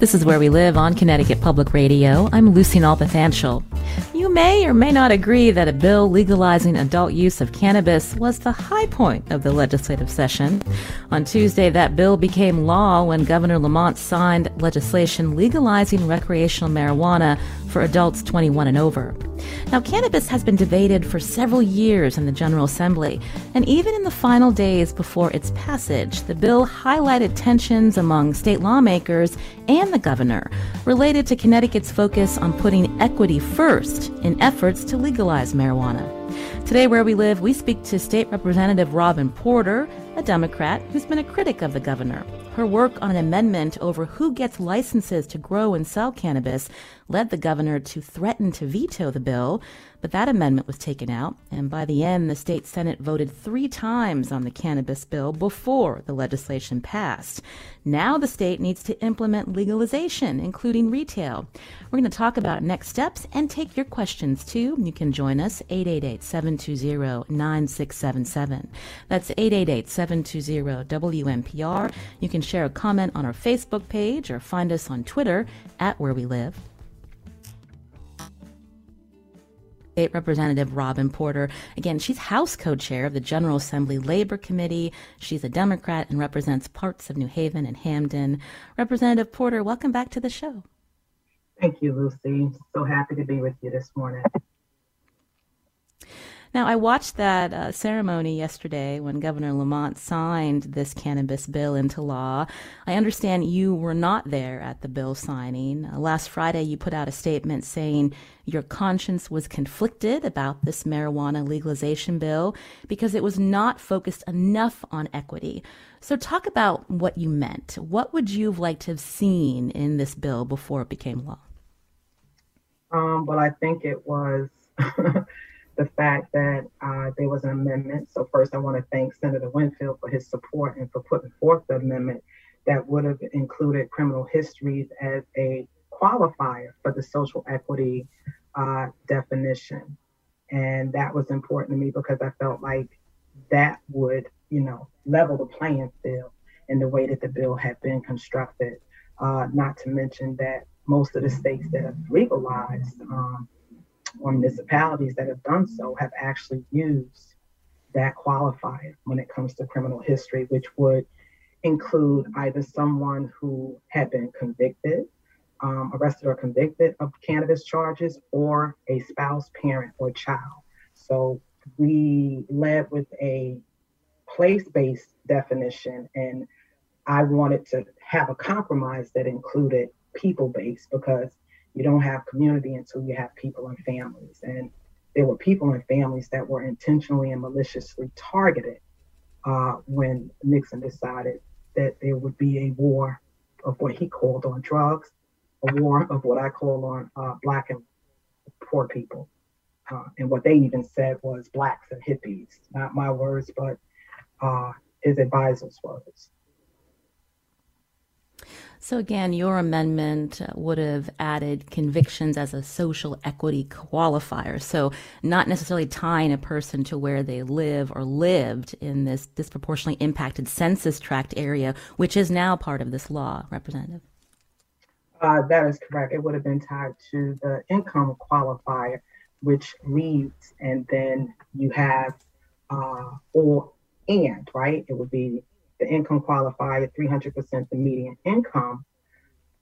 This is Where We Live on Connecticut Public Radio. I'm Lucy Nalpathanchel. You may or may not agree that a bill legalizing adult use of cannabis was the high point of the legislative session. On Tuesday, that bill became law when Governor Lamont signed legislation legalizing recreational marijuana for adults 21 and over. Now, cannabis has been debated for several years in the General Assembly, and even in the final days before its passage, the bill highlighted tensions among state lawmakers and the governor related to Connecticut's focus on putting equity first in efforts to legalize marijuana. Today, where we live, we speak to State Representative Robin Porter, a Democrat who's been a critic of the governor. Her work on an amendment over who gets licenses to grow and sell cannabis led the governor to threaten to veto the bill, but that amendment was taken out, and by the end, the state Senate voted three times on the cannabis bill before the legislation passed. Now the state needs to implement legalization, including retail. We're going to talk about next steps and take your questions too. You can join us 888-720-9677. That's 888-720-WNPR. You can share a comment on our Facebook page or find us on Twitter at Where We Live. State Representative Robin Porter. Again, she's House co chair of the General Assembly Labor Committee. She's a Democrat and represents parts of New Haven and Hamden. Representative Porter, welcome back to the show. Thank you, Lucy. So happy to be with you this morning. Now, I watched that uh, ceremony yesterday when Governor Lamont signed this cannabis bill into law. I understand you were not there at the bill signing. Uh, last Friday, you put out a statement saying your conscience was conflicted about this marijuana legalization bill because it was not focused enough on equity. So, talk about what you meant. What would you have liked to have seen in this bill before it became law? Um, well, I think it was. the fact that uh, there was an amendment. So, first, I want to thank Senator Winfield for his support and for putting forth the amendment that would have included criminal histories as a qualifier for the social equity uh, definition. And that was important to me because I felt like that would, you know, level the playing field in the way that the bill had been constructed. Uh, not to mention that most of the states that have legalized um, or municipalities that have done so have actually used that qualifier when it comes to criminal history, which would include either someone who had been convicted, um, arrested or convicted of cannabis charges, or a spouse, parent, or child. So we led with a place based definition, and I wanted to have a compromise that included people based because you don't have community until you have people and families. And there were people and families that were intentionally and maliciously targeted uh, when Nixon decided that there would be a war of what he called on drugs, a war of what I call on uh, black and poor people. Uh, and what they even said was blacks and hippies, not my words, but uh, his advisors' words. So, again, your amendment would have added convictions as a social equity qualifier. So, not necessarily tying a person to where they live or lived in this disproportionately impacted census tract area, which is now part of this law, Representative. Uh, that is correct. It would have been tied to the income qualifier, which reads, and then you have uh, or and, right? It would be the income qualifier, 300% the median income,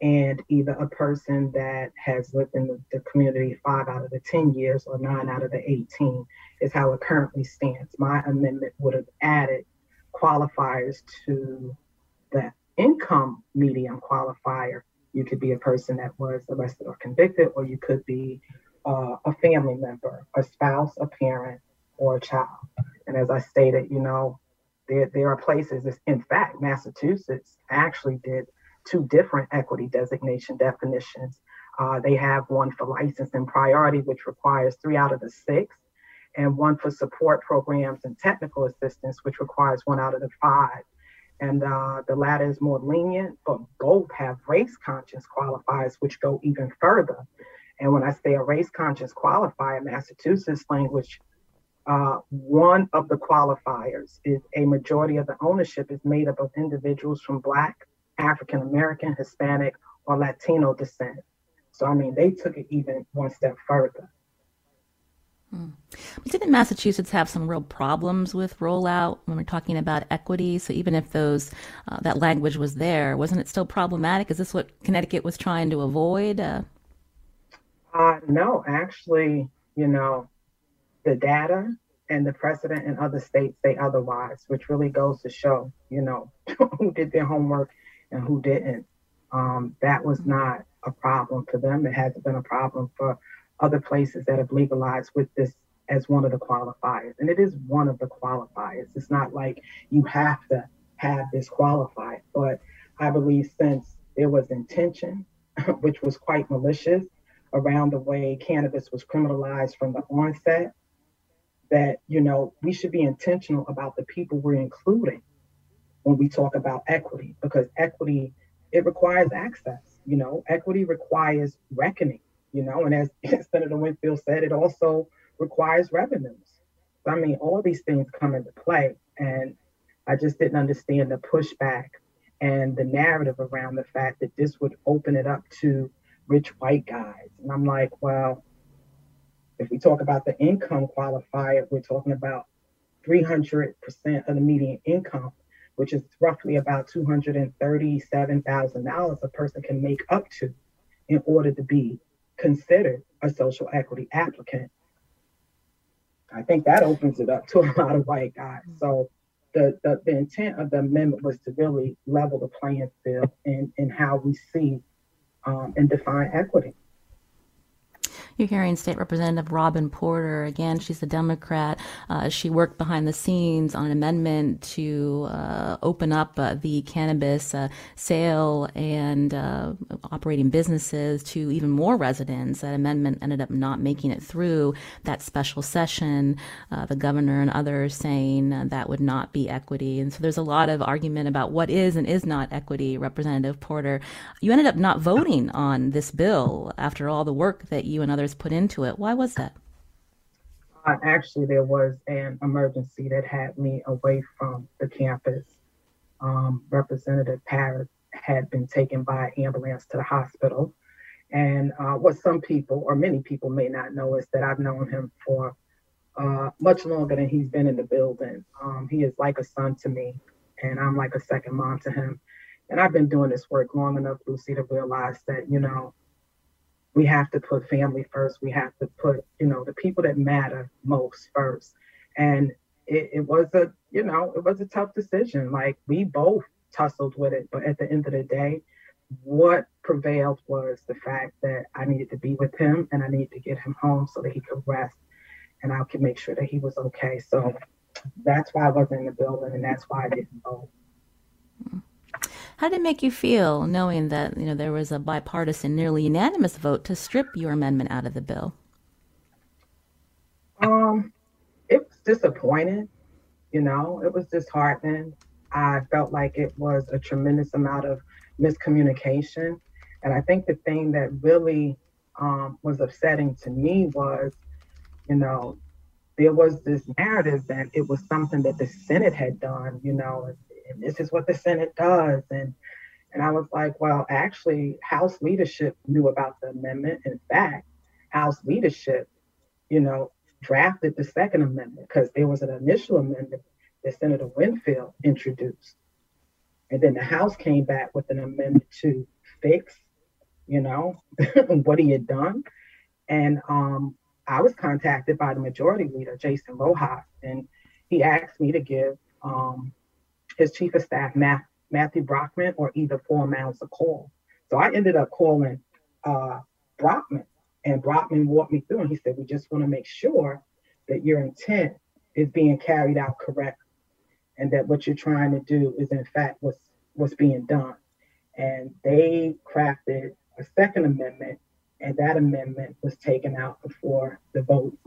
and either a person that has lived in the, the, community five out of the 10 years or nine out of the 18 is how it currently stands. My amendment would have added qualifiers to the income median qualifier. You could be a person that was arrested or convicted, or you could be uh, a family member, a spouse, a parent, or a child. And as I stated, you know, there, there are places, in fact, Massachusetts actually did two different equity designation definitions. Uh, they have one for license and priority, which requires three out of the six, and one for support programs and technical assistance, which requires one out of the five. And uh, the latter is more lenient, but both have race conscious qualifiers, which go even further. And when I say a race conscious qualifier, Massachusetts language, uh, one of the qualifiers is a majority of the ownership is made up of individuals from Black, African American, Hispanic, or Latino descent. So, I mean, they took it even one step further. Hmm. Didn't Massachusetts have some real problems with rollout when we're talking about equity? So even if those uh, that language was there, wasn't it still problematic? Is this what Connecticut was trying to avoid? Uh, uh, no, actually, you know, the data and the precedent in other states say otherwise, which really goes to show, you know, who did their homework and who didn't. Um, that was not a problem for them. It hasn't been a problem for other places that have legalized with this as one of the qualifiers. And it is one of the qualifiers. It's not like you have to have this qualified, but I believe since there was intention, which was quite malicious around the way cannabis was criminalized from the onset, that, you know, we should be intentional about the people we're including when we talk about equity, because equity, it requires access. You know, equity requires reckoning you know, and as Senator Winfield said, it also requires revenues. So, I mean, all these things come into play. And I just didn't understand the pushback and the narrative around the fact that this would open it up to rich white guys. And I'm like, well, if we talk about the income qualifier, we're talking about 300% of the median income, which is roughly about $237,000 a person can make up to in order to be considered a social equity applicant. I think that opens it up to a lot of white guys. So the, the, the intent of the amendment was to really level the playing field in, in how we see um, and define equity. You're hearing State Representative Robin Porter. Again, she's a Democrat. Uh, she worked behind the scenes on an amendment to uh, open up uh, the cannabis uh, sale and uh, operating businesses to even more residents. That amendment ended up not making it through that special session. Uh, the governor and others saying that would not be equity. And so there's a lot of argument about what is and is not equity. Representative Porter, you ended up not voting on this bill after all the work that you and others put into it. Why was that? Uh, actually, there was an emergency that had me away from the campus. Um, Representative Paris had been taken by ambulance to the hospital. And uh, what some people, or many people, may not know is that I've known him for uh, much longer than he's been in the building. Um, he is like a son to me, and I'm like a second mom to him. And I've been doing this work long enough, Lucy, to realize that, you know, we have to put family first. We have to put, you know, the people that matter most first. And it, it was a, you know, it was a tough decision. Like we both tussled with it, but at the end of the day, what prevailed was the fact that I needed to be with him and I needed to get him home so that he could rest and I could make sure that he was okay. So that's why I wasn't in the building and that's why I didn't vote. How did it make you feel knowing that you know there was a bipartisan, nearly unanimous vote to strip your amendment out of the bill? Um, it was disappointing. You know, it was disheartening. I felt like it was a tremendous amount of miscommunication, and I think the thing that really um, was upsetting to me was, you know, there was this narrative that it was something that the Senate had done. You know, and this is what the Senate does. And and I was like, well, actually, House leadership knew about the amendment. In fact, House leadership, you know, drafted the second amendment because there was an initial amendment that Senator Winfield introduced. And then the House came back with an amendment to fix, you know, what he had done. And um, I was contacted by the majority leader, Jason Rojas, and he asked me to give um, his chief of staff, Matthew Brockman, or either Foreman's a call. So I ended up calling uh, Brockman, and Brockman walked me through, and he said, "We just want to make sure that your intent is being carried out correctly, and that what you're trying to do is in fact what's what's being done. And they crafted a second amendment, and that amendment was taken out before the vote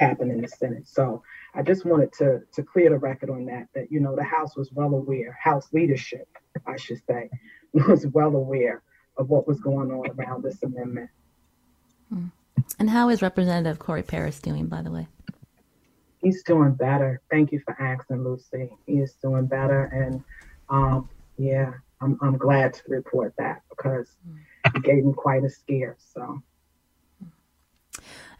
happened in the Senate. So I just wanted to to clear the record on that. That you know the House was well aware, House leadership, I should say, was well aware of what was going on around this amendment. And how is Representative Corey Paris doing, by the way? He's doing better. Thank you for asking, Lucy. He is doing better, and um, yeah, I'm I'm glad to report that because it gave him quite a scare. So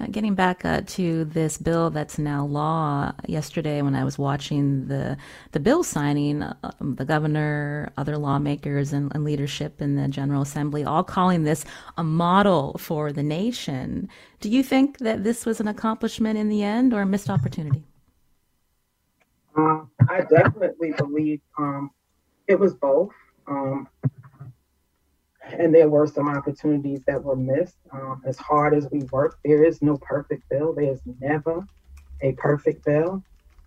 uh, getting back uh, to this bill that's now law, yesterday when I was watching the the bill signing, uh, the governor, other lawmakers, and, and, leadership in the General Assembly all calling this a model for the nation. Do you think that this was an accomplishment in the end or a missed opportunity? Uh, I definitely believe um, it was both. Um, and there were some opportunities that were missed. Um, as hard as we work, there is no perfect bill. There's never a perfect bill.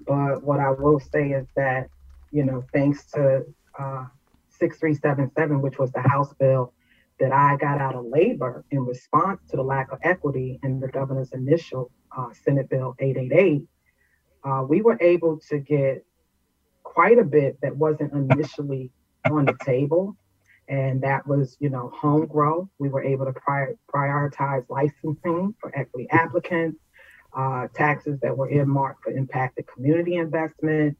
But what I will say is that, you know, thanks to uh, 6377, which was the House bill that I got out of labor in response to the lack of equity in the governor's initial uh, Senate Bill 888, uh, we were able to get quite a bit that wasn't initially on the table and that was, you know, home growth. We were able to prior, prioritize licensing for equity applicants, uh, taxes that were earmarked for impacted community investment,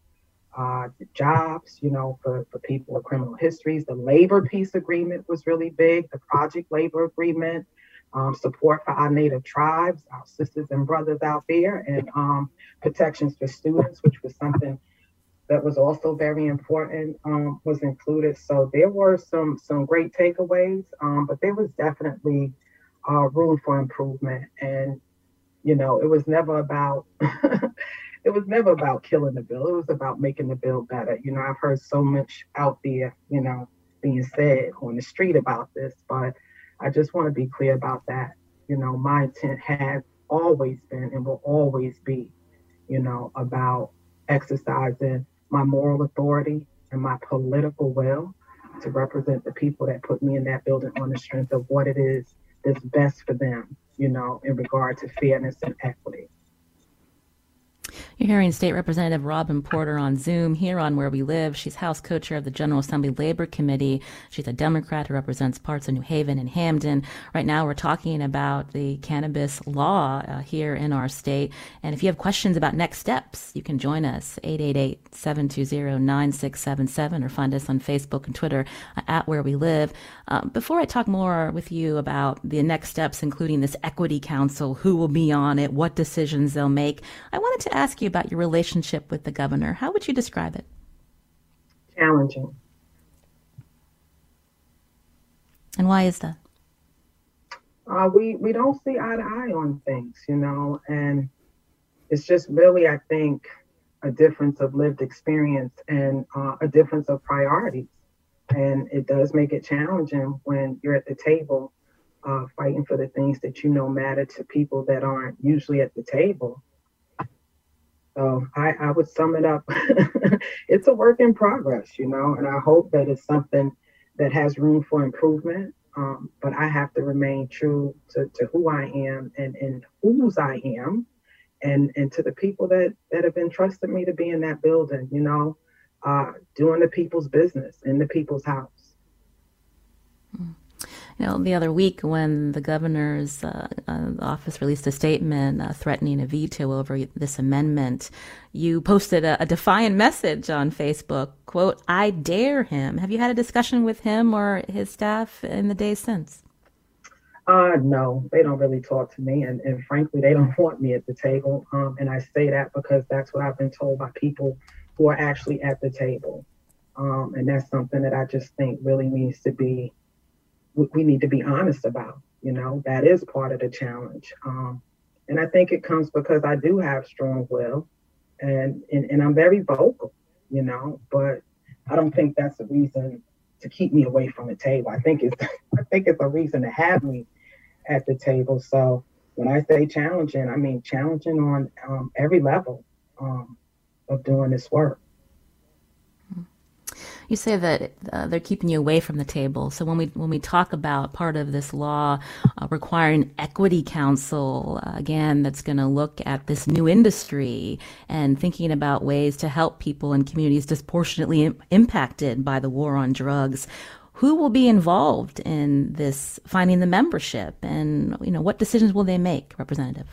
uh, jobs, you know, for, for people with criminal histories. The labor peace agreement was really big, the project labor agreement, um, support for our native tribes, our sisters and brothers out there, and um, protections for students, which was something that was also very important um, was included. So there were some some great takeaways, um, but there was definitely uh, room for improvement. And you know, it was never about it was never about killing the bill. It was about making the bill better. You know, I've heard so much out there, you know, being said on the street about this, but I just want to be clear about that. You know, my intent has always been and will always be, you know, about exercising my moral authority and my political will to represent the people that put me in that building on the strength of what it is that's best for them, you know, in regard to fairness and equity. You're hearing State Representative Robin Porter on Zoom here on Where We Live. She's House co-chair of the General Assembly Labor Committee. She's a Democrat who represents parts of New Haven and Hamden. Right now, we're talking about the cannabis law uh, here in our state. And if you have questions about next steps, you can join us 888-720-9677 or find us on Facebook and Twitter uh, at Where We Live. Uh, before I talk more with you about the next steps, including this equity council, who will be on it, what decisions they'll make, I wanted to ask you about your relationship with the governor. How would you describe it? Challenging. And why is that? Uh, we we don't see eye to eye on things, you know, and it's just really, I think, a difference of lived experience and uh, a difference of priorities, and it does make it challenging when you're at the table uh, fighting for the things that you know matter to people that aren't usually at the table. So I, I would sum it up. it's a work in progress, you know, and I hope that it's something that has room for improvement. Um, but I have to remain true to, to who I am and, and whose I am and, and to the people that, that have entrusted me to be in that building, you know, uh, doing the people's business in the people's house. Mm you know, the other week when the governor's uh, uh, office released a statement uh, threatening a veto over this amendment, you posted a, a, defiant message on Facebook. "Quote: I dare him." Have you had a discussion with him or his staff in the days since? Uh, no, they don't really talk to me, and, and frankly, they don't want me at the table. Um, and I say that because that's what I've been told by people who are actually at the table. Um, and that's something that I just think really needs to be we need to be honest about. You know, that is part of the challenge. Um, and I think it comes because I do have strong will and, and, and I'm very vocal, you know, but I don't think that's a reason to keep me away from the table. I think it's I think it's a reason to have me at the table. So when I say challenging, I mean challenging on um, every level. um, of doing this work. You say that uh, they're keeping you away from the table. So when we when we talk about part of this law uh, requiring equity council, uh, again, that's going to look at this new industry and thinking about ways to help people in communities disproportionately Im- impacted by the war on drugs. Who will be involved in this finding the membership, and you know what decisions will they make, Representative?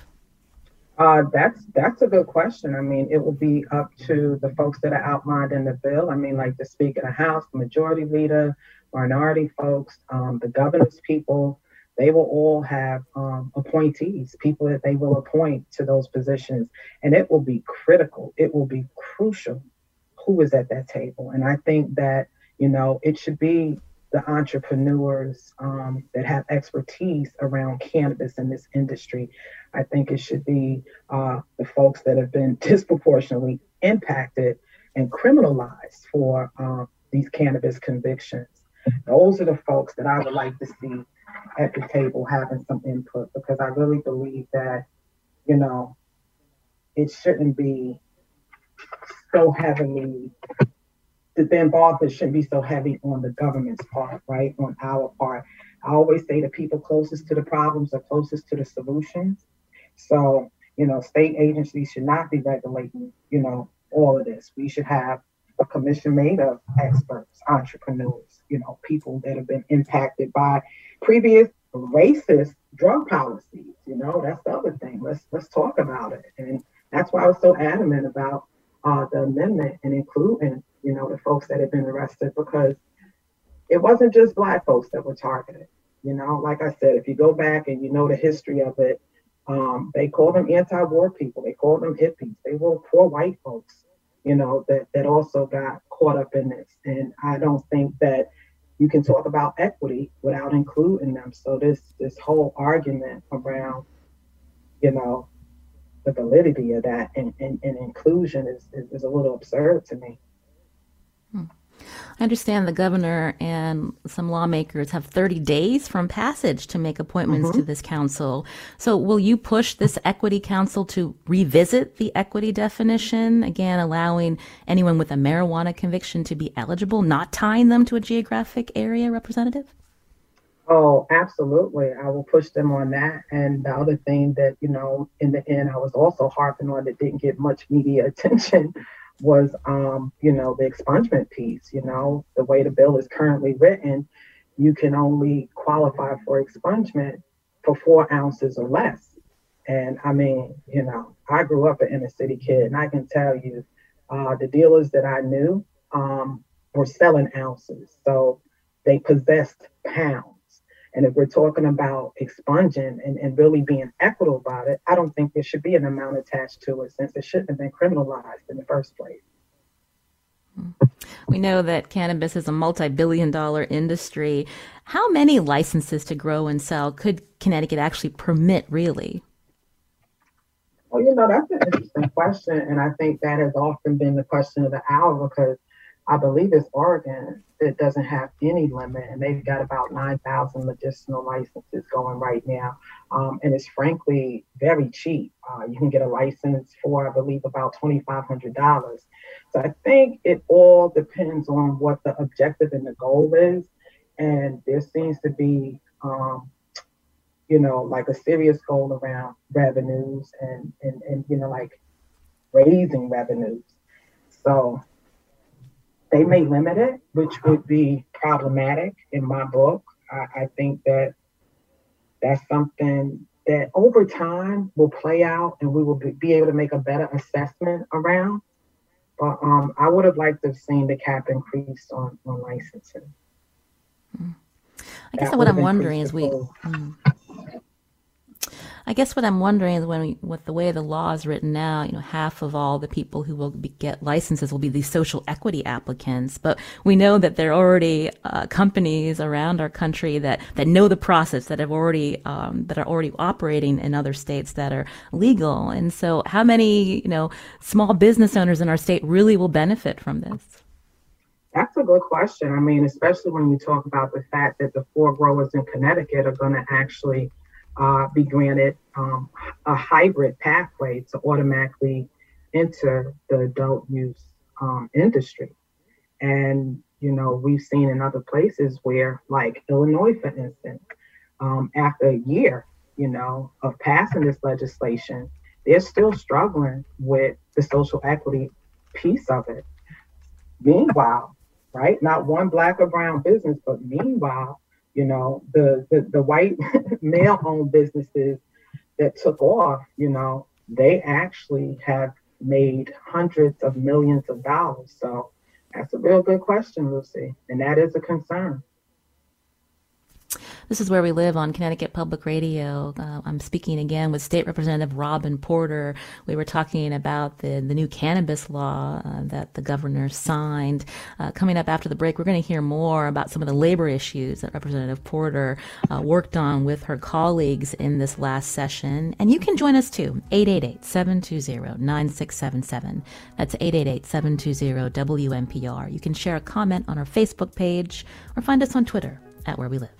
Uh, that's that's a good question. I mean, it will be up to the folks that are outlined in the bill. I mean, like the Speaker of the House, the Majority Leader, minority folks, um, the governor's people. They will all have um, appointees, people that they will appoint to those positions, and it will be critical. It will be crucial who is at that table. And I think that you know it should be the entrepreneurs um, that have expertise around cannabis in this industry. I think it should be uh, the folks that have been disproportionately impacted and criminalized for uh, these cannabis convictions. Those are the folks that I would like to see at the table having some input because I really believe that, you know, it shouldn't be so heavily the involvement shouldn't be so heavy on the government's part, right? On our part. I always say the people closest to the problems are closest to the solutions. So, you know, state agencies should not be regulating, you know, all of this. We should have a commission made of experts, entrepreneurs, you know, people that have been impacted by previous racist drug policies. You know, that's the other thing. Let's let's talk about it. And that's why I was so adamant about uh, the amendment and including you know, the folks that had been arrested because it wasn't just black folks that were targeted. You know, like I said, if you go back and you know the history of it, um, they called them anti-war people. They called them hippies. They were poor white folks, you know, that that also got caught up in this. And I don't think that you can talk about equity without including them. So this this whole argument around, you know, the validity of that and, and, and inclusion is, is, is a little absurd to me. I understand the governor and some lawmakers have 30 days from passage to make appointments mm-hmm. to this council. So, will you push this equity council to revisit the equity definition, again, allowing anyone with a marijuana conviction to be eligible, not tying them to a geographic area representative? Oh, absolutely. I will push them on that. And the other thing that, you know, in the end, I was also harping on that didn't get much media attention was, um, you know, the expungement piece. You know, the way the bill is currently written, you can only qualify for expungement for four ounces or less. And I mean, you know, I grew up an inner city kid, and I can tell you, uh, the dealers that I knew um, were selling ounces, so they possessed pounds. And if we're talking about expunging and, and really being equitable about it, I don't think there should be an amount attached to it since it shouldn't have been criminalized in the first place. We know that cannabis is a multi billion dollar industry. How many licenses to grow and sell could Connecticut actually permit, really? Well, you know, that's an interesting question. And I think that has often been the question of the hour because I believe it's Oregon that doesn't have any limit, and they've got about 9,000 medicinal licenses going right now. Um, and it's frankly very cheap. Uh, you can get a license for, I believe, about $2,500. So I think it all depends on what the objective and the goal is. And there seems to be, um, you know, like a serious goal around revenues and, and, and you know, like raising revenues. So they may limit it, which would be problematic in my book. I, I think that that's something that over time will play out and we will be, be able to make a better assessment around. But um, I would have liked to have seen the cap increased on, on licensing. Hmm. I guess that what I'm wondering is we. Mm. I guess what I'm wondering is when we, with the way the law is written now, you know, half of all the people who will be, get licenses will be these social equity applicants. But we know that there are already uh, companies around our country that, that know the process, that have already um, that are already operating in other states that are legal. And so, how many you know small business owners in our state really will benefit from this? That's a good question. I mean, especially when you talk about the fact that the four growers in Connecticut are going to actually uh, be granted um, a hybrid pathway to automatically enter the adult use um, industry. And, you know, we've seen in other places where, like Illinois, for instance, um, after a year, you know, of passing this legislation, they're still struggling with the social equity piece of it. Meanwhile, right, not one black or brown business, but meanwhile, you know, the the, the white male-owned businesses that took off, you know, they actually have made hundreds of millions of dollars. So that's a real good question, Lucy, and that is a concern. This is where we live on Connecticut Public Radio. Uh, I'm speaking again with State Representative Robin Porter. We were talking about the, the new cannabis law uh, that the governor signed. Uh, coming up after the break, we're going to hear more about some of the labor issues that Representative Porter uh, worked on with her colleagues in this last session. And you can join us too, 888 720 9677. That's 888 720 WNPR. You can share a comment on our Facebook page or find us on Twitter at Where We Live.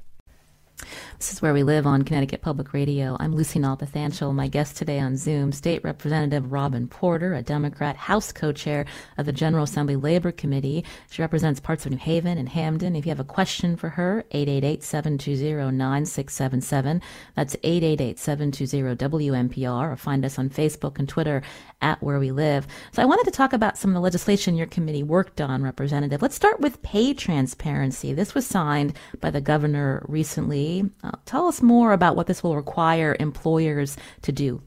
This is where we live on Connecticut Public Radio. I'm Lucy Nalpathanchel. My guest today on Zoom, State Representative Robin Porter, a Democrat House co-chair of the General Assembly Labor Committee. She represents parts of New Haven and Hamden. If you have a question for her, 888-720-9677. That's 888-720-WNPR or find us on Facebook and Twitter at Where We Live. So I wanted to talk about some of the legislation your committee worked on, Representative. Let's start with pay transparency. This was signed by the governor recently. Tell us more about what this will require employers to do.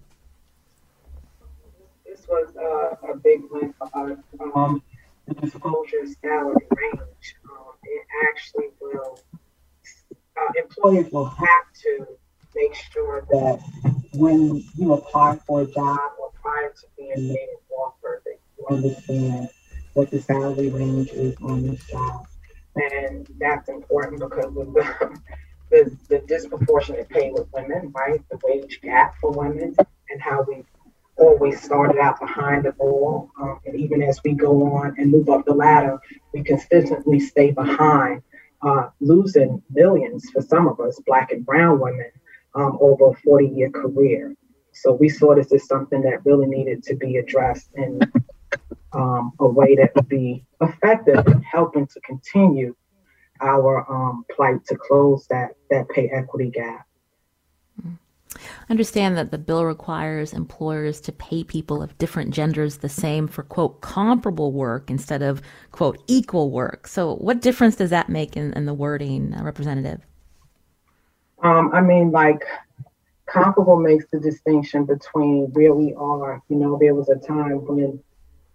This was uh, a big win for us. Um, the disclosure salary range. Um, it actually will, uh, employers will have to make sure that when you apply for a job or prior to being made an offer, that you understand what the salary range is on this job. And that's important because of the the, the disproportionate pay with women, right? The wage gap for women and how we always started out behind the ball. Um, and even as we go on and move up the ladder, we consistently stay behind, uh, losing millions for some of us, black and brown women, um, over a 40 year career. So we saw this as something that really needed to be addressed in um, a way that would be effective in helping to continue our um, plight to close that that pay equity gap. Understand that the bill requires employers to pay people of different genders the same for quote comparable work instead of quote equal work. So, what difference does that make in, in the wording, uh, Representative? Um, I mean, like comparable makes the distinction between where we are. You know, there was a time when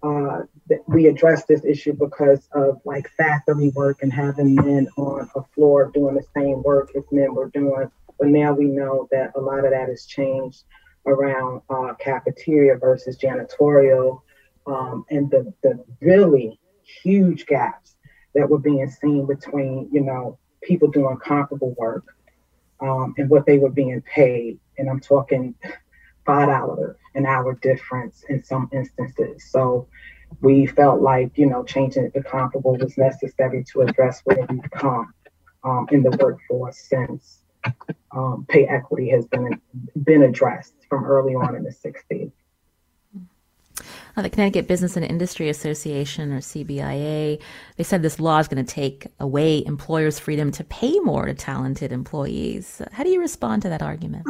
uh, we addressed this issue because of like factory work and having men on a floor doing the same work as men were doing. But now we know that a lot of that has changed around uh, cafeteria versus janitorial, um, and the the really huge gaps that were being seen between you know people doing comparable work um, and what they were being paid. And I'm talking five dollar an hour difference in some instances. So we felt like, you know, changing it to comparable was necessary to address where we've come um, in the workforce since um, pay equity has been been addressed from early on in the 60s. Uh, the Connecticut Business and Industry Association, or CBIA, they said this law is going to take away employers' freedom to pay more to talented employees. How do you respond to that argument?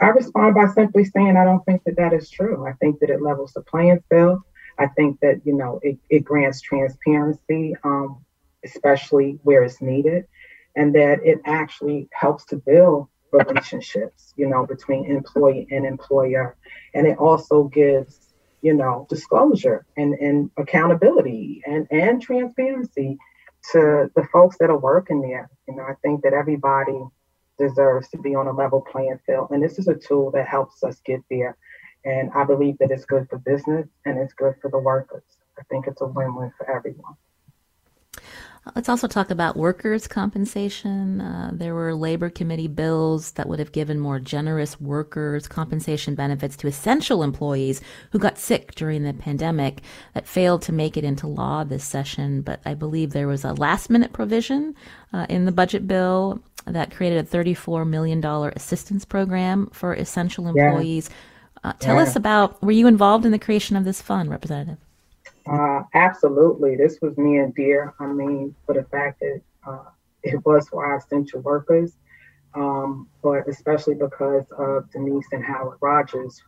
I respond by simply saying I don't think that that is true. I think that it levels the playing field. I think that you know it, it grants transparency, um, especially where it's needed, and that it actually helps to build relationships, you know, between employee and employer, and it also gives you know disclosure and, and accountability and and transparency to the folks that are working there. You know, I think that everybody deserves to be on a level playing field. And this is a tool that helps us get there. And I believe that it's good for business and it's good for the workers. I think it's a win win for everyone. Let's also talk about workers' compensation. Uh, there were labor committee bills that would have given more generous workers' compensation benefits to essential employees who got sick during the pandemic that failed to make it into law this session. But I believe there was a last minute provision uh, in the budget bill that created a $34 million assistance program for essential employees. Yeah. Uh, tell yeah. us about, were you involved in the creation of this fund, Representative? Uh, absolutely. This was me and dear. I mean, for the fact that uh, it was for our essential workers, um, but especially because of Denise and Howard Rogers,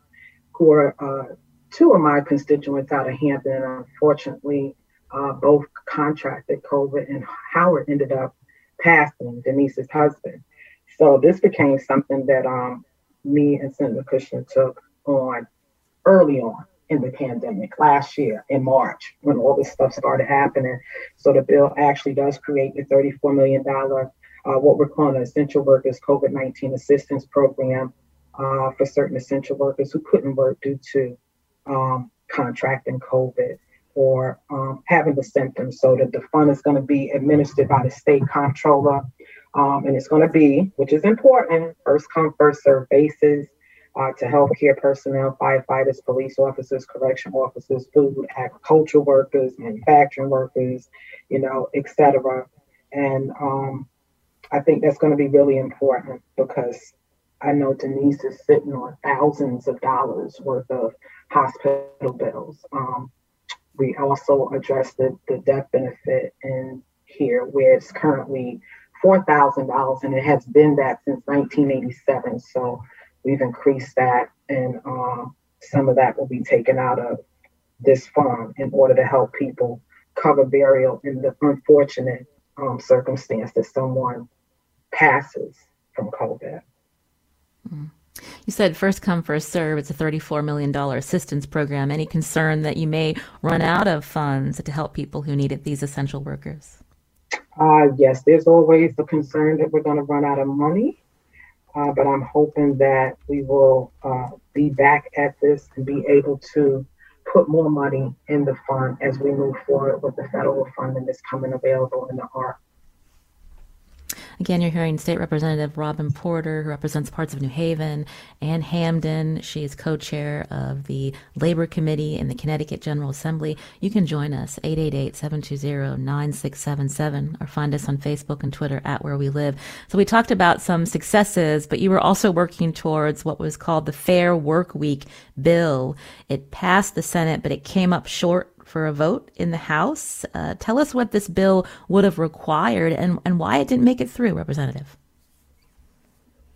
who are uh, two of my constituents out of Hamden. Unfortunately, uh, both contracted COVID, and Howard ended up passing Denise's husband. So this became something that um, me and Senator Kushner took on early on in the pandemic last year in March when all this stuff started happening. So the bill actually does create a $34 million, uh, what we're calling an essential workers COVID 19 assistance program uh, for certain essential workers who couldn't work due to um, contracting COVID or um, having the symptoms. So that the fund is going to be administered by the state comptroller. Um, and it's going to be, which is important, first come, first serve basis uh, to healthcare personnel, firefighters, police officers, correction officers, food, agricultural workers, manufacturing workers, you know, etc. And um, I think that's going to be really important because I know Denise is sitting on thousands of dollars worth of hospital bills. Um, we also addressed the, the death benefit in here, where it's currently $4,000 and it has been that since 1987. So We've increased that, and um, some of that will be taken out of this fund in order to help people cover burial in the unfortunate um, circumstance that someone passes from COVID. Mm. You said first come, first serve. It's a $34 million assistance program. Any concern that you may run out of funds to help people who need it, these essential workers? Uh, yes, there's always the concern that we're going to run out of money uh, but I'm hoping that we will uh, be back at this and be able to put more money in the fund as we move forward with the federal funding that's coming available in the ARP Again, you're hearing State Representative Robin Porter, who represents parts of New Haven, and Hamden. She is co chair of the Labor Committee in the Connecticut General Assembly. You can join us, 888 720 9677, or find us on Facebook and Twitter at Where We Live. So we talked about some successes, but you were also working towards what was called the Fair Work Week bill. It passed the Senate, but it came up short for a vote in the House. Uh, tell us what this bill would have required and, and why it didn't make it through, Representative.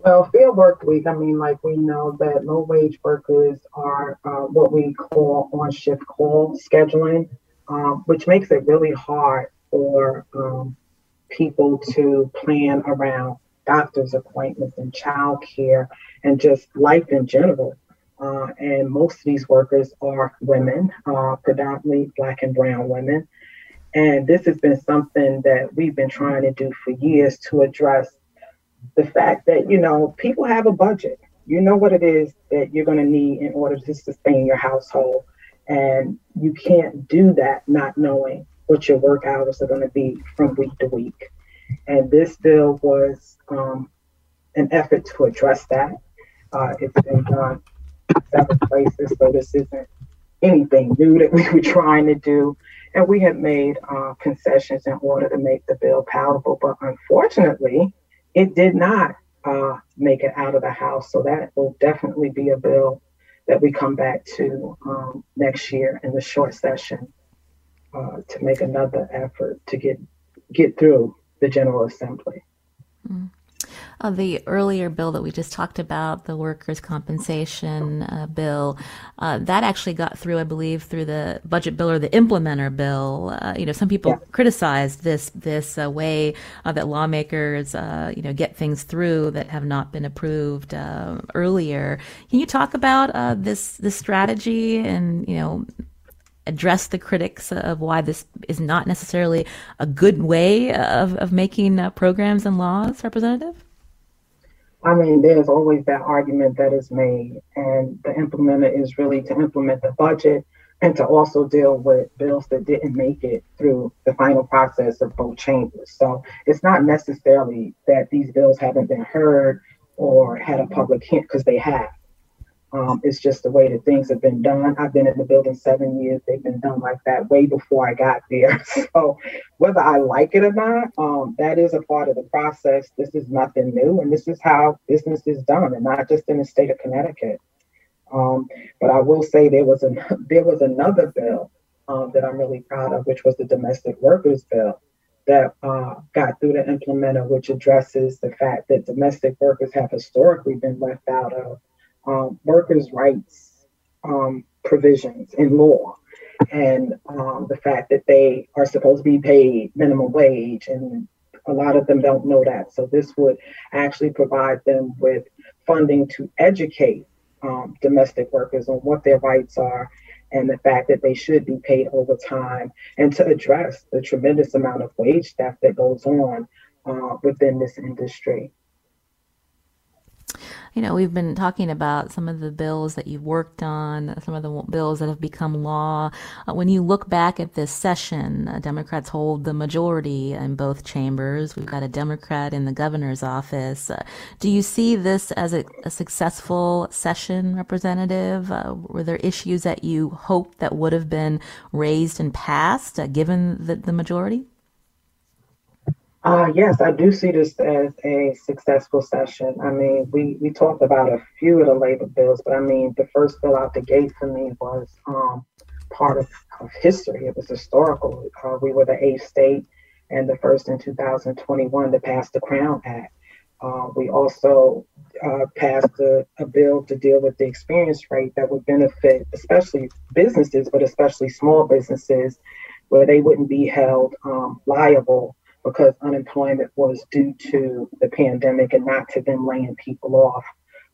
Well, Fair Work Week, I mean, like we know that low wage workers are uh, what we call on shift call scheduling, um, which makes it really hard for um, people to plan around doctor's appointments and childcare and just life in general. Uh, and most of these workers are women, uh, predominantly Black and Brown women. And this has been something that we've been trying to do for years to address the fact that, you know, people have a budget. You know what it is that you're going to need in order to sustain your household. And you can't do that not knowing what your work hours are going to be from week to week. And this bill was um, an effort to address that. Uh, it's been done several places, so this isn't anything new that we were trying to do. And we had made uh, concessions in order to make the bill palatable. But unfortunately, it did not uh, make it out of the House. So that will definitely be a bill that we come back to um, next year in the short session uh, to make another effort to get get through the General Assembly. Mm. Uh, the earlier bill that we just talked about, the workers' compensation uh, bill, uh, that actually got through, I believe, through the budget bill or the implementer bill. Uh, you know, some people yeah. criticized this this uh, way uh, that lawmakers, you know, get things through that have not been approved earlier. Can you talk about this this strategy and you know? address the critics of why this is not necessarily a good way of, of making uh, programs and laws, Representative? I mean, there's always that argument that is made, and the implementer is really to implement the budget and to also deal with bills that didn't make it through the final process of both chambers. So it's not necessarily that these bills haven't been heard or had a public hint because they have. Um, it's just the way that things have been done. I've been in the building seven years. They've been done like that way before I got there. So whether I like it or not, um, that is a part of the process. This is nothing new, and this is how business is done, and not just in the state of Connecticut. Um, but I will say there was a there was another bill um, that I'm really proud of, which was the domestic workers bill that uh, got through the implementer, which addresses the fact that domestic workers have historically been left out of um, workers' rights um, provisions in law and um, the fact that they are supposed to be paid minimum wage and a lot of them don't know that. So this would actually provide them with funding to educate um, domestic workers on what their rights are and the fact that they should be paid overtime and to address the tremendous amount of wage theft that goes on uh, within this industry you know, we've been talking about some of the bills that you've worked on, some of the bills that have become law. Uh, when you look back at this session, uh, Democrats hold the majority in both chambers. We've got a Democrat in the governor's office. Uh, do you see this as a, a successful session, Representative? Uh, were there issues that you hoped that would have been raised and passed, uh, given the, the majority? Uh, yes, I do see this as a successful session. I mean, we, we talked about a few of the labor bills, but I mean, the first bill out the gate for me was um, part of, of history. It was historical. Uh, we were the eighth state and the first in 2021 to pass the Crown Act. Uh, we also uh, passed a, a, bill to deal with the experience rate that would benefit, especially businesses, but especially small businesses, where they wouldn't be held um, liable because unemployment was due to the pandemic and not to them laying people off.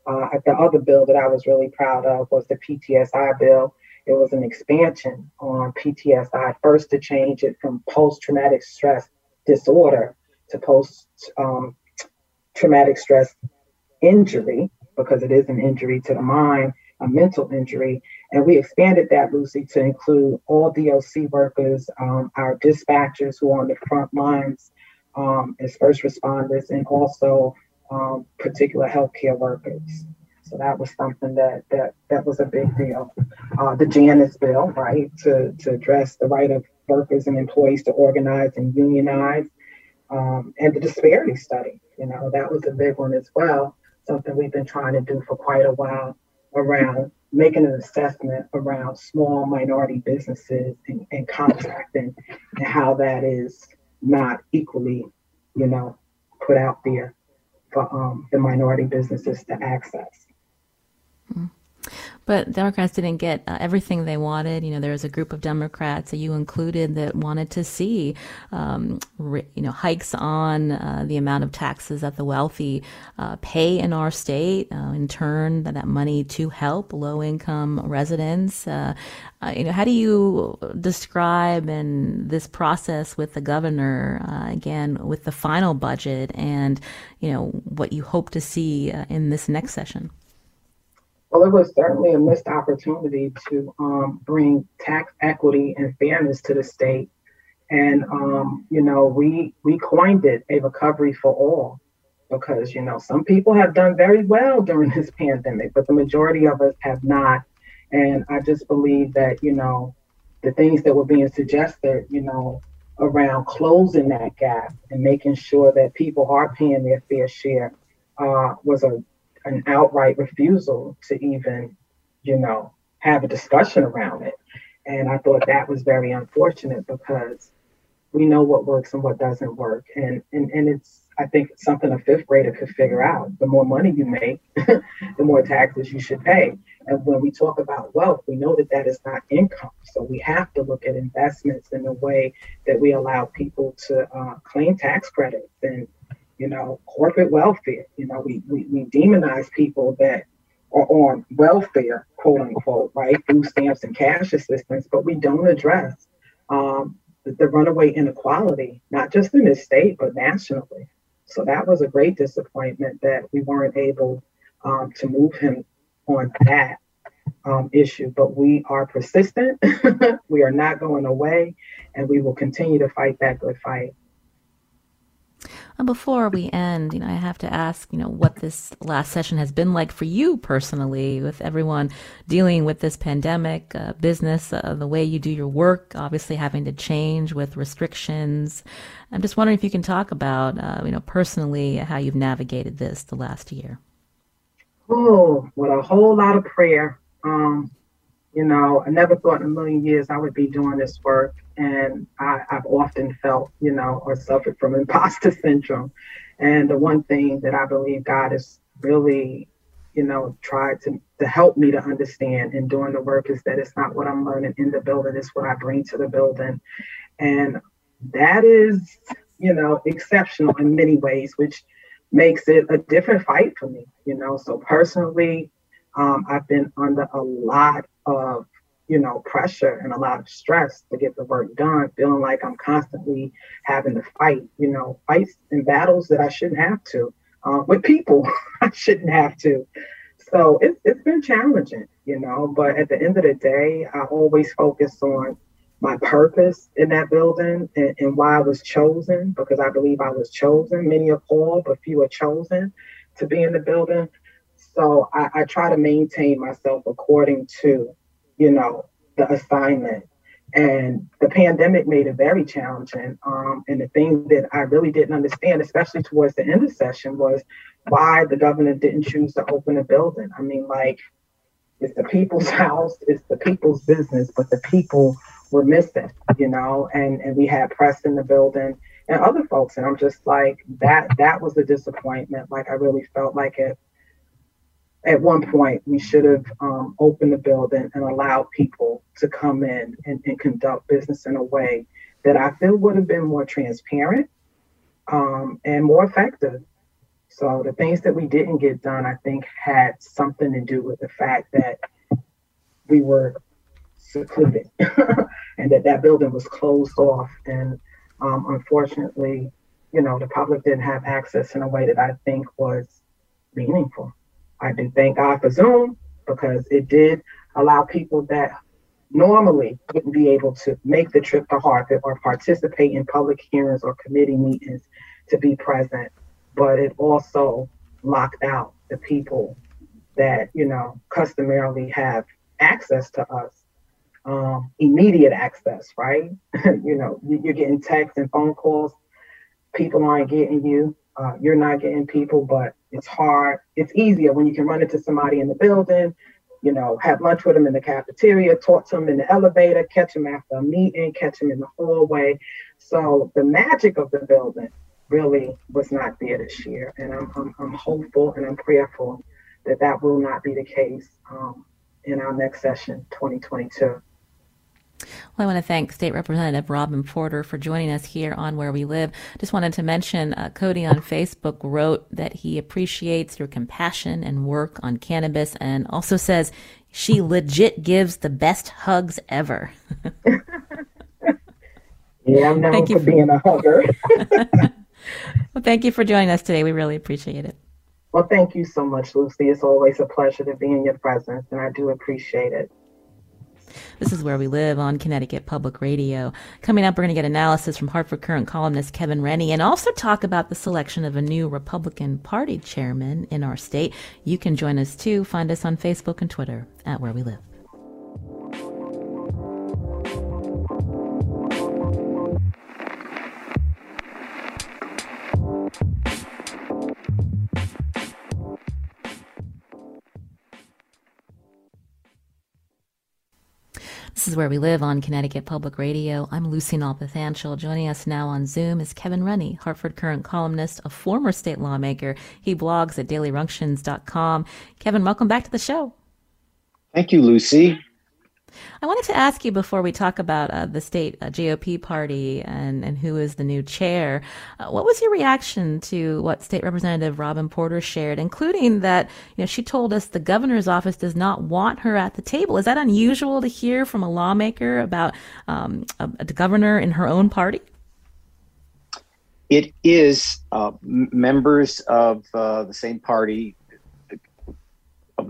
Uh, the other bill that I was really proud of was the PTSI bill. It was an expansion on PTSI, first to change it from post traumatic stress disorder to post um, traumatic stress injury, because it is an injury to the mind, a mental injury. And we expanded that, Lucy, to include all DOC workers, um, our dispatchers who are on the front lines um, as first responders, and also um, particular healthcare workers. So that was something that that that was a big deal. Uh, the Janus bill, right, to to address the right of workers and employees to organize and unionize, um, and the disparity study. You know, that was a big one as well. Something we've been trying to do for quite a while around making an assessment around small minority businesses and, and contracting and how that is not equally, you know, put out there for um, the minority businesses to access. Mm-hmm. But Democrats didn't get uh, everything they wanted. You know, there was a group of Democrats that you included that wanted to see, um, re- you know, hikes on uh, the amount of taxes that the wealthy uh, pay in our state. Uh, in turn, that, that money to help low-income residents. Uh, uh, you know, how do you describe and this process with the governor again with the final budget and you know what you hope to see in this next session? Well, it was certainly a missed opportunity to um, bring tax equity and fairness to the state. And um, you know, we we coined it a recovery for all because you know some people have done very well during this pandemic, but the majority of us have not. And I just believe that, you know, the things that were being suggested, you know, around closing that gap and making sure that people are paying their fair share uh, was a an outright refusal to even, you know, have a discussion around it. And I thought that was very unfortunate because we know what works and what doesn't work. And and, and it's I think something a fifth grader could figure out. The more money you make, the more taxes you should pay. And when we talk about wealth, we know that that is not income. So we have to look at investments in a way that we allow people to uh, claim tax credits and, you know, corporate welfare. You know, we, we, we demonize people that are on welfare, quote unquote, right? Food stamps and cash assistance, but we don't address um, the, the runaway inequality, not just in this state, but nationally. So that was a great disappointment that we weren't able um, to move him on that um, issue. But we are persistent. we are not going away, and we will continue to fight that good fight. And before we end, you know, I have to ask, you know, what this last session has been like for you personally, with everyone dealing with this pandemic, uh, business, uh, the way you do your work, obviously having to change with restrictions. I'm just wondering if you can talk about, uh, you know, personally how you've navigated this the last year. Oh, with a whole lot of prayer. Um, you know, I never thought in a million years I would be doing this work. And I, have often felt, you know, or suffered from imposter syndrome. And the one thing that I believe God has really, you know, tried to, to help me to understand in doing the work is that it's not what I'm learning in the building, it's what I bring to the building. And that is, you know, exceptional in many ways, which makes it a different fight for me, you know. So personally, um, I've been under a lot of you know pressure and a lot of stress to get the work done feeling like i'm constantly having to fight you know fights and battles that i shouldn't have to uh, with people i shouldn't have to. So it's, it's been challenging you know but at the end of the day i always focus on my purpose in that building and, and why i was chosen because i believe i was chosen. Many are called but few are chosen to be in the building so I, I try to maintain myself according to, you know, the assignment. And the pandemic made it very challenging. Um, and the thing that I really didn't understand, especially towards the end of session, was why the governor didn't choose to open a building. I mean, like, it's the people's house, it's the people's business, but the people were missing, you know, and, and we had press in the building and other folks. And I'm just like, that that was a disappointment. Like I really felt like it at one point we should have um, opened the building and allowed people to come in and, and, conduct business in a way that I feel would have been more transparent um, and more effective. So the things that we didn't get done, I think, had something to do with the fact that we were secluded and that that building was closed off. And um, unfortunately, you know, the public didn't have access in a way that I think was meaningful. I do thank God for Zoom because it did allow people that normally wouldn't be able to make the trip to Hartford or participate in public hearings or committee meetings to be present. But it also locked out the people that, you know, customarily have access to us, um, immediate access, right? you know, you're getting texts and phone calls. People aren't getting you. Uh, you're not getting people, but it's hard. It's easier when you can run into somebody in the building, you know, have lunch with them in the cafeteria, talk to them in the elevator, catch them after a meeting, catch them in the hallway. So the magic of the building really was not there this year. And I'm, I'm, I'm hopeful and I'm prayerful that that will not be the case um, in our next session, 2022. Well, I want to thank State Representative Robin Porter for joining us here on Where We Live. Just wanted to mention uh, Cody on Facebook wrote that he appreciates your compassion and work on cannabis and also says she legit gives the best hugs ever. yeah, I'm known thank for, for being a hugger. well, thank you for joining us today. We really appreciate it. Well, thank you so much, Lucy. It's always a pleasure to be in your presence, and I do appreciate it. This is Where We Live on Connecticut Public Radio. Coming up, we're going to get analysis from Hartford Courant columnist Kevin Rennie and also talk about the selection of a new Republican Party chairman in our state. You can join us too. Find us on Facebook and Twitter at Where We Live. This is Where We Live on Connecticut Public Radio. I'm Lucy Nalpathanchil. Joining us now on Zoom is Kevin Rennie, Hartford Courant columnist, a former state lawmaker. He blogs at dailyructions.com. Kevin, welcome back to the show. Thank you, Lucy. I wanted to ask you before we talk about uh, the state uh, GOP party and, and who is the new chair. Uh, what was your reaction to what State Representative Robin Porter shared, including that you know she told us the governor's office does not want her at the table? Is that unusual to hear from a lawmaker about um, a, a governor in her own party? It is uh, members of uh, the same party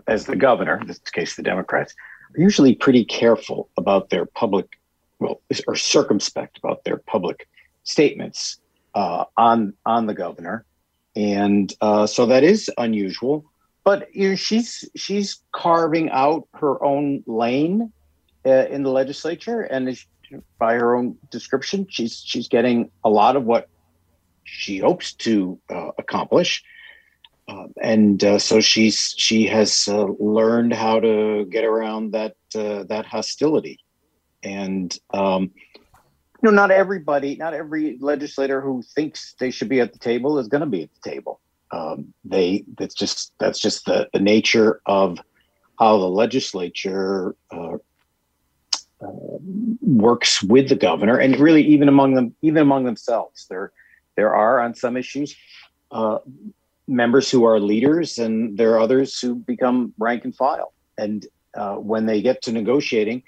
as the governor, in this case, the Democrats usually pretty careful about their public, well, or circumspect about their public statements uh, on on the governor, and uh, so that is unusual. But you know, she's she's carving out her own lane uh, in the legislature, and by her own description, she's she's getting a lot of what she hopes to uh, accomplish. Uh, and uh, so she's she has uh, learned how to get around that uh, that hostility, and um, you know, not everybody, not every legislator who thinks they should be at the table is going to be at the table. Um, they that's just that's just the, the nature of how the legislature uh, uh, works with the governor, and really even among them, even among themselves, there there are on some issues members who are leaders, and there are others who become rank and file. And uh, when they get to negotiating,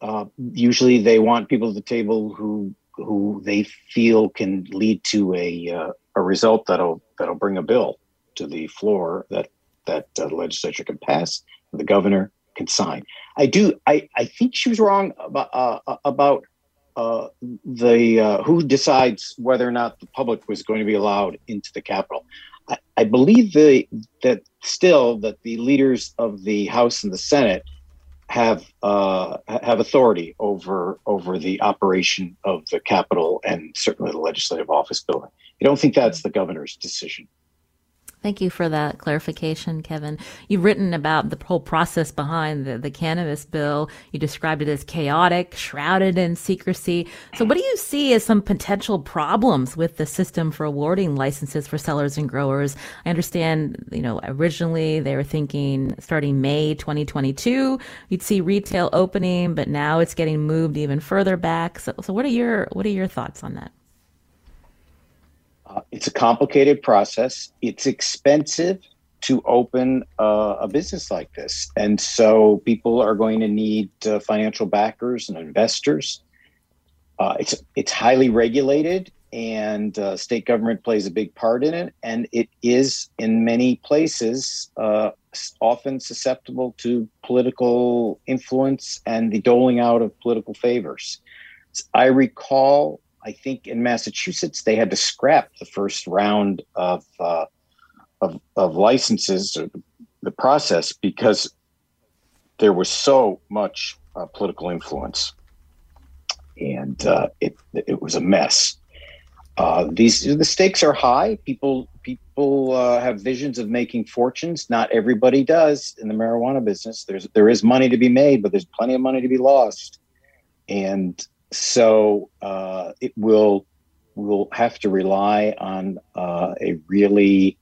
uh, usually they want people at the table who who they feel can lead to a uh, a result that'll that'll bring a bill to the floor that that uh, the legislature can pass, and the governor can sign. I do. I I think she was wrong about uh, about uh, the uh, who decides whether or not the public was going to be allowed into the Capitol. I, I believe the, that still that the leaders of the House and the Senate have uh, have authority over over the operation of the Capitol and certainly the legislative office building. I don't think that's the governor's decision. Thank you for that clarification, Kevin. You've written about the whole process behind the, the cannabis bill. You described it as chaotic, shrouded in secrecy. So, what do you see as some potential problems with the system for awarding licenses for sellers and growers? I understand, you know, originally they were thinking starting May 2022, you'd see retail opening, but now it's getting moved even further back. So, so what are your what are your thoughts on that? Uh, it's a complicated process. It's expensive to open uh, a business like this. And so people are going to need uh, financial backers and investors. Uh, it's, it's highly regulated, and uh, state government plays a big part in it. And it is, in many places, often susceptible to political influence and the doling out of political favors. I recall I think in Massachusetts they had to scrap the first round of uh, of, of licenses or the process because there was so much uh, political influence, and uh, it it was a mess. Uh, these the stakes are high. People people uh, have visions of making fortunes. Not everybody does in the marijuana business. There's there is money to be made, but there's plenty of money to be lost, and so uh, it will will have to rely on uh, a really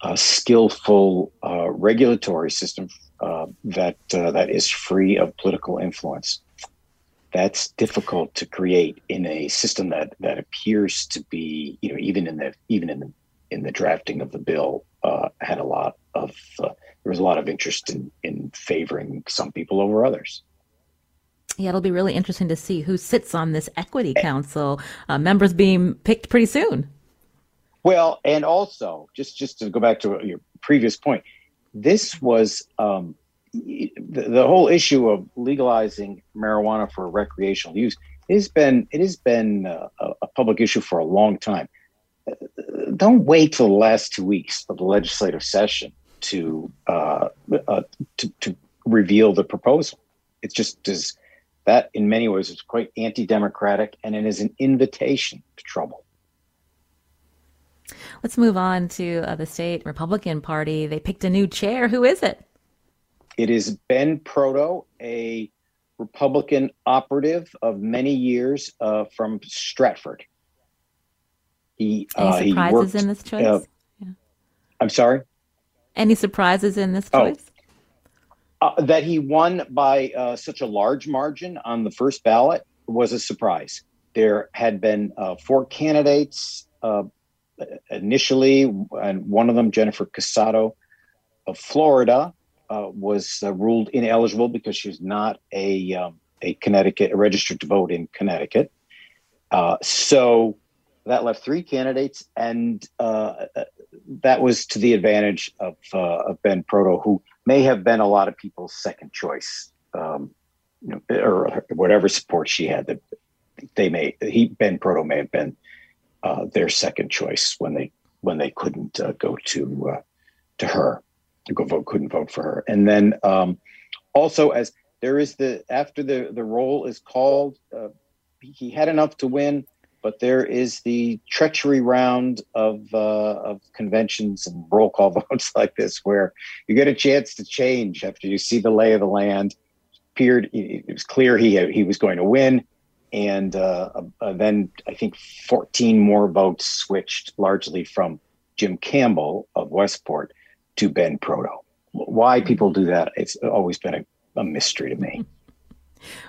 uh, skillful uh, regulatory system uh, that uh, that is free of political influence. That's difficult to create in a system that that appears to be, you know, even in the even in the in the drafting of the bill, had a lot of there was a lot of interest in in favoring some people over others. Yeah, it'll be really interesting to see who sits on this equity council. Uh, members being picked pretty soon. Well, and also just just to go back to your previous point, this was um, the, the whole issue of legalizing marijuana for recreational use. It has been it has been a, a public issue for a long time. Don't wait till the last two weeks of the legislative session to uh, uh, to, to reveal the proposal. It's just as that, in many ways, is quite anti democratic and it is an invitation to trouble. Let's move on to uh, the state Republican Party. They picked a new chair. Who is it? It is Ben Proto, a Republican operative of many years uh, from Stratford. He, Any uh, surprises he worked, in this choice? Uh, yeah. I'm sorry? Any surprises in this oh. choice? Oh, that he won by uh, such a large margin on the first ballot was a surprise. There had been uh, four candidates uh, initially, and one of them, Jennifer Casado of Florida, uh, was uh, ruled ineligible because she's not a um, a Connecticut a registered to vote in Connecticut. Uh, so that left three candidates, and uh, that was to the advantage of, of Ben Proto, who may have been a lot of people's second choice. Um, you know, or whatever support she had that they may he Ben Proto may have been uh, their second choice when they when they couldn't uh, go to uh, to her to go vote couldn't vote for her and then um, also as there is the after the the roll is called uh, he had enough to win but there is the treachery round of uh, of conventions and roll call votes like this where you get a chance to change after you see the lay of the land appeared it was clear he he was going to win and uh, uh, then I think 14 more votes switched largely from Jim Campbell of Westport to Ben Proto. Why people do that, it's always been a, a mystery to me.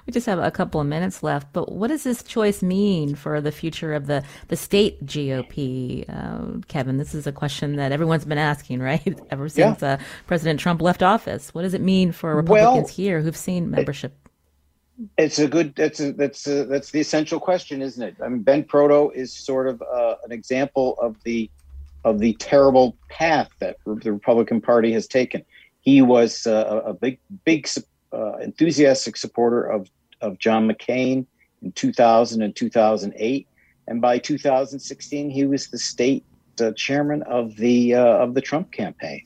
We just have a couple of minutes left, but what does this choice mean for the future of the, the state GOP, uh, Kevin? This is a question that everyone's been asking, right? Ever since yeah. uh, President Trump left office. What does it mean for Republicans well, here who've seen membership it's a good. That's a, that's a, that's the essential question, isn't it? I mean, Ben Proto is sort of uh, an example of the of the terrible path that the Republican Party has taken. He was uh, a big, big, uh, enthusiastic supporter of of John McCain in 2000 and 2008, and by 2016, he was the state uh, chairman of the uh, of the Trump campaign.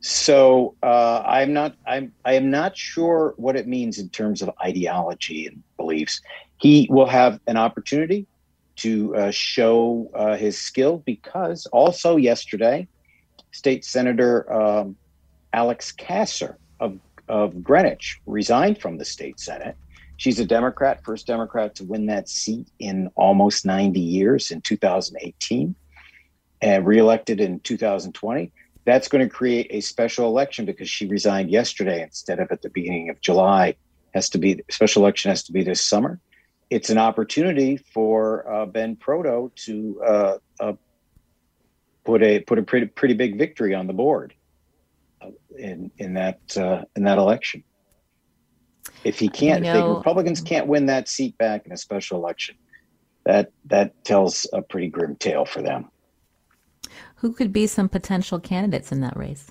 So uh, I'm not I'm I am not sure what it means in terms of ideology and beliefs. He will have an opportunity to uh, show his skill because also yesterday, State Senator um, Alex Kasser of of Greenwich resigned from the state senate. She's a Democrat, first Democrat to win that seat in almost 90 years in 2018, and reelected in 2020 that's going to create a special election because she resigned yesterday instead of at the beginning of July. Has to be special election has to be this summer. It's an opportunity for uh, Ben Proto to uh, uh, put a put a pretty pretty big victory on the board in in that uh, in that election. If he can't, if Republicans can't win that seat back in a special election, that that tells a pretty grim tale for them. Who could be some potential candidates in that race?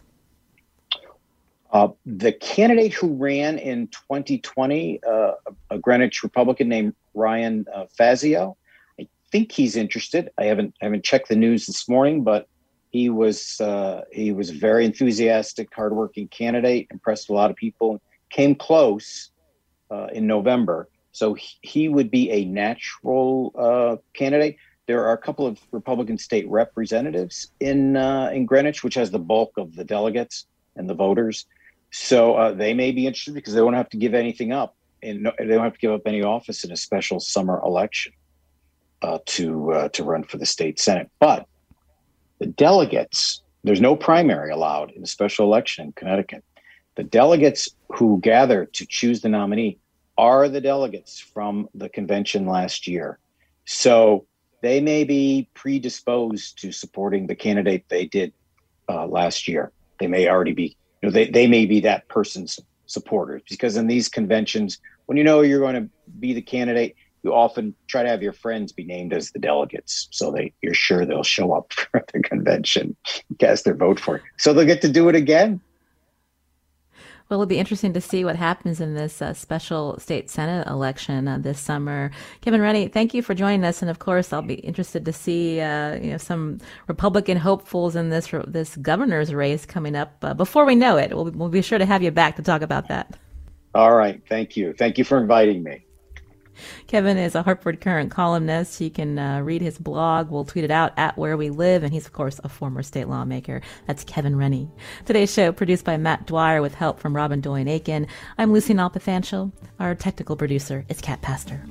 Uh, the candidate who ran in 2020, uh, a Greenwich Republican named Ryan uh, Fazio, I think he's interested. I haven't I haven't checked the news this morning, but he was uh, he was a very enthusiastic, hardworking candidate, impressed a lot of people, came close uh, in November. So he, he, would be a natural uh, candidate there are a couple of Republican state representatives in uh, in Greenwich, which has the bulk of the delegates and the voters. So uh, they may be interested because they won't have to give anything up, and no, they don't have to give up any office in a special summer election uh, to to run for the state senate. But the delegates, there's no primary allowed in a special election in Connecticut. The delegates who gather to choose the nominee are the delegates from the convention last year. So they may be predisposed to supporting the candidate they did uh, last year. They may already be, you know, they, they may be that person's supporters because in these conventions, when you know you're going to be the candidate, you often try to have your friends be named as the delegates so they you're sure they'll show up for the convention, cast their vote for it. So they'll get to do it again well, it'll be interesting to see what happens in this uh, special state senate election uh, this summer. Kevin Rennie, thank you for joining us, and of course, I'll be interested to see uh, you know some Republican hopefuls in this this governor's race coming up. Uh, before we know it, we'll, we'll be sure to have you back to talk about that. All right, thank you. Thank you for inviting me. Kevin is a Hartford Courant columnist. You can uh, read his blog. We'll tweet it out at Where We Live, and he's, of course, a former state lawmaker. That's Kevin Rennie. Today's show produced by Matt Dwyer with help from Robyn Doyon-Aitken. I'm Lucy Nalpathanchil. Our technical producer is Kat Pastor.